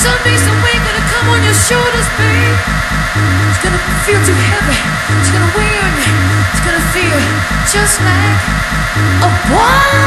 sun be some weight gonna come on your shoulders, babe. It's gonna feel too heavy. It's gonna weigh on you. It's gonna feel just like a wine.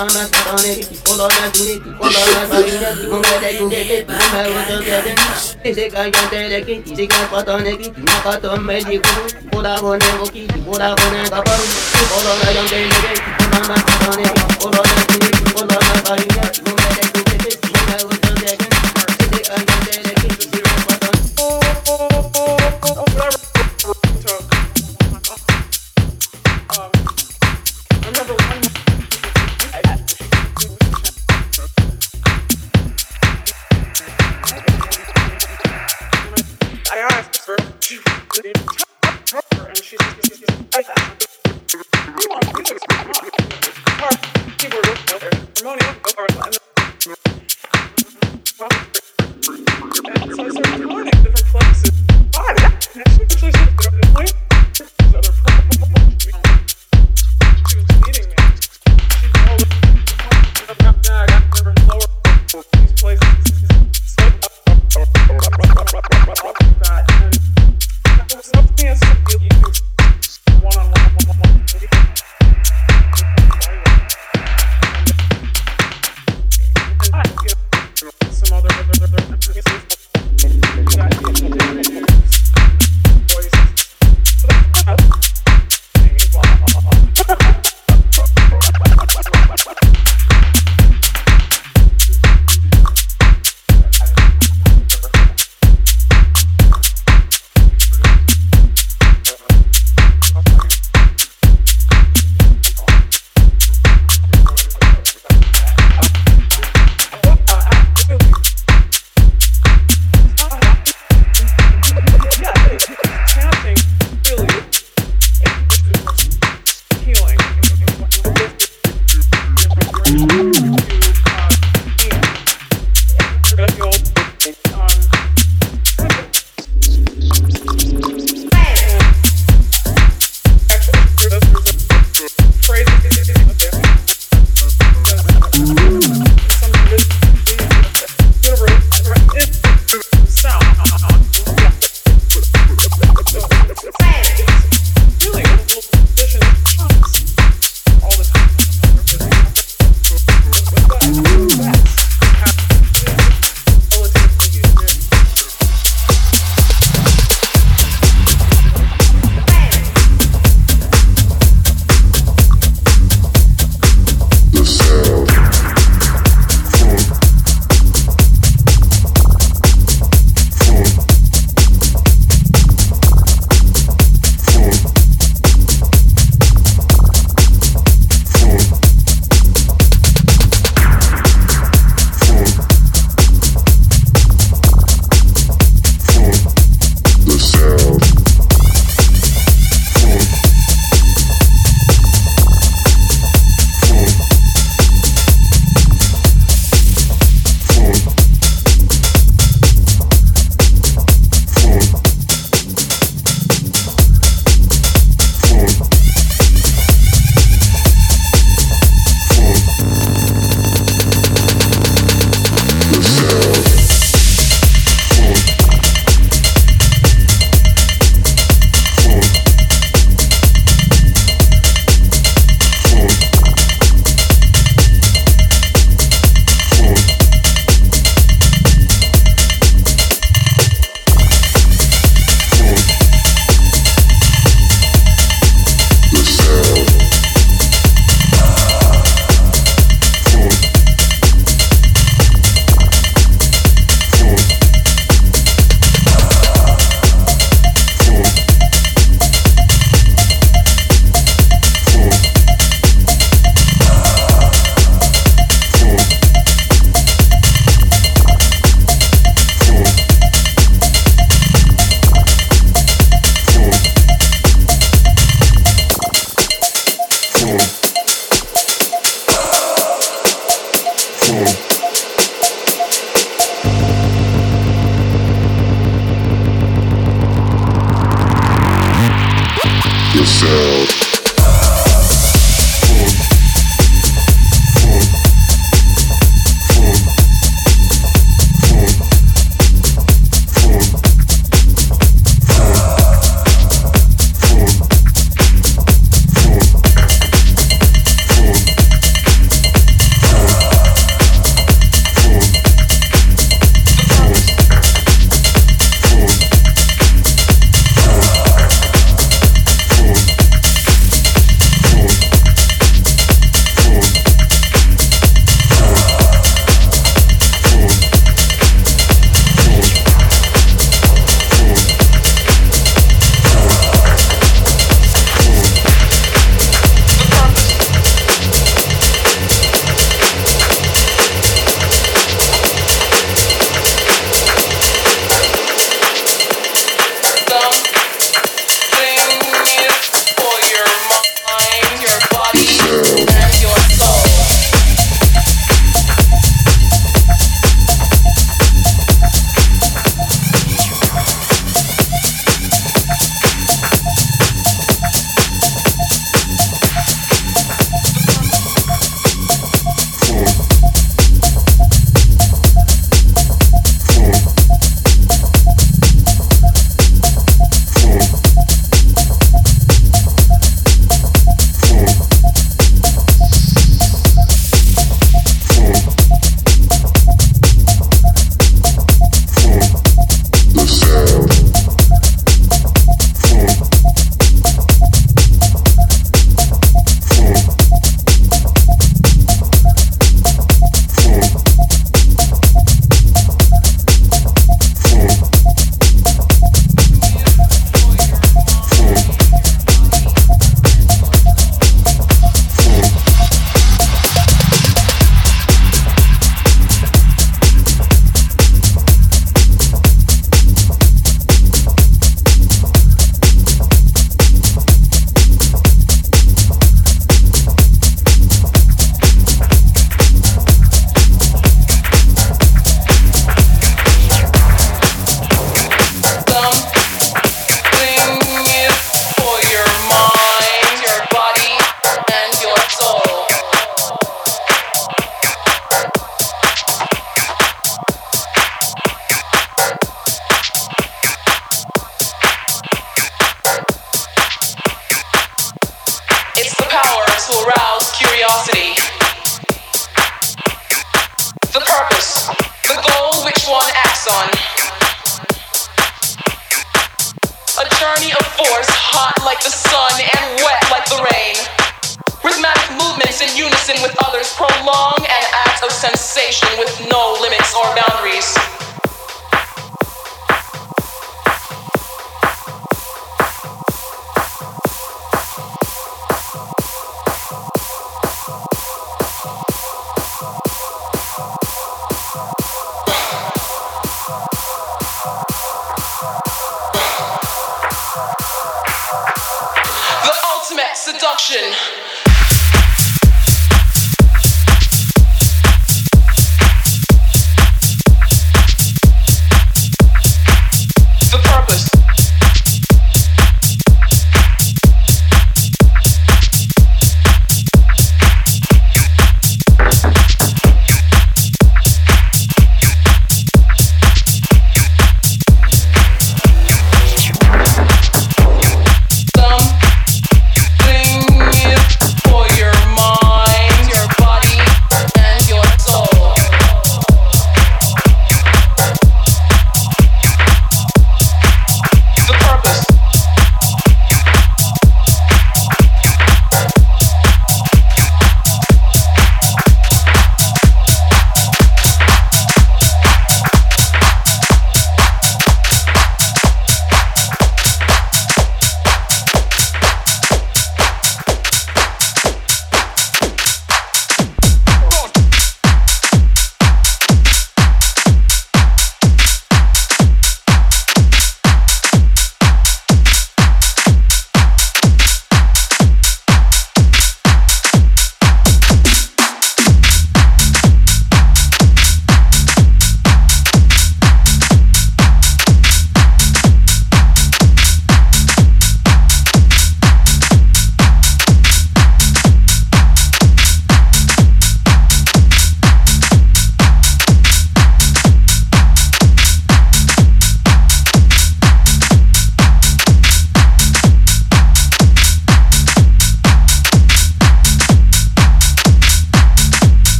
bana tane ki kola na dure ki kola na sarina ki mumba de ki de ki mumba wo to de de इसे का क्या तेरे की इसे क्या पता नहीं की ना का तो मैं देखूँ बोला होने वो की बोला होने का पर बोला ना जम दे लगे बोला ना पता नहीं बोला ना दे बोला ना सारी ना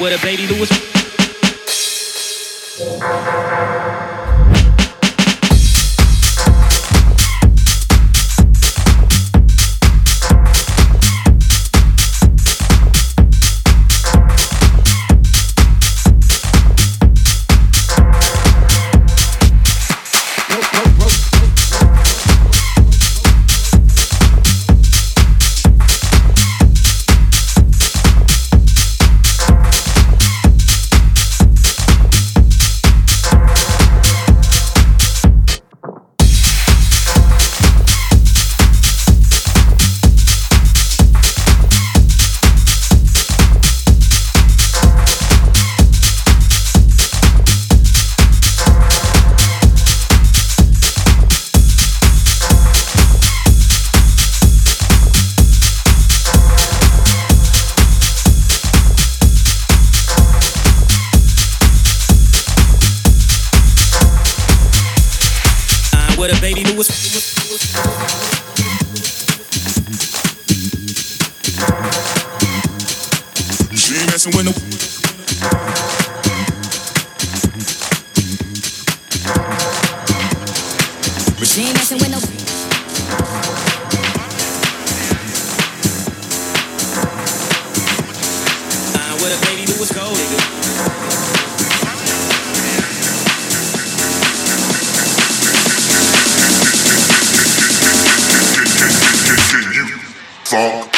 with a baby who funk?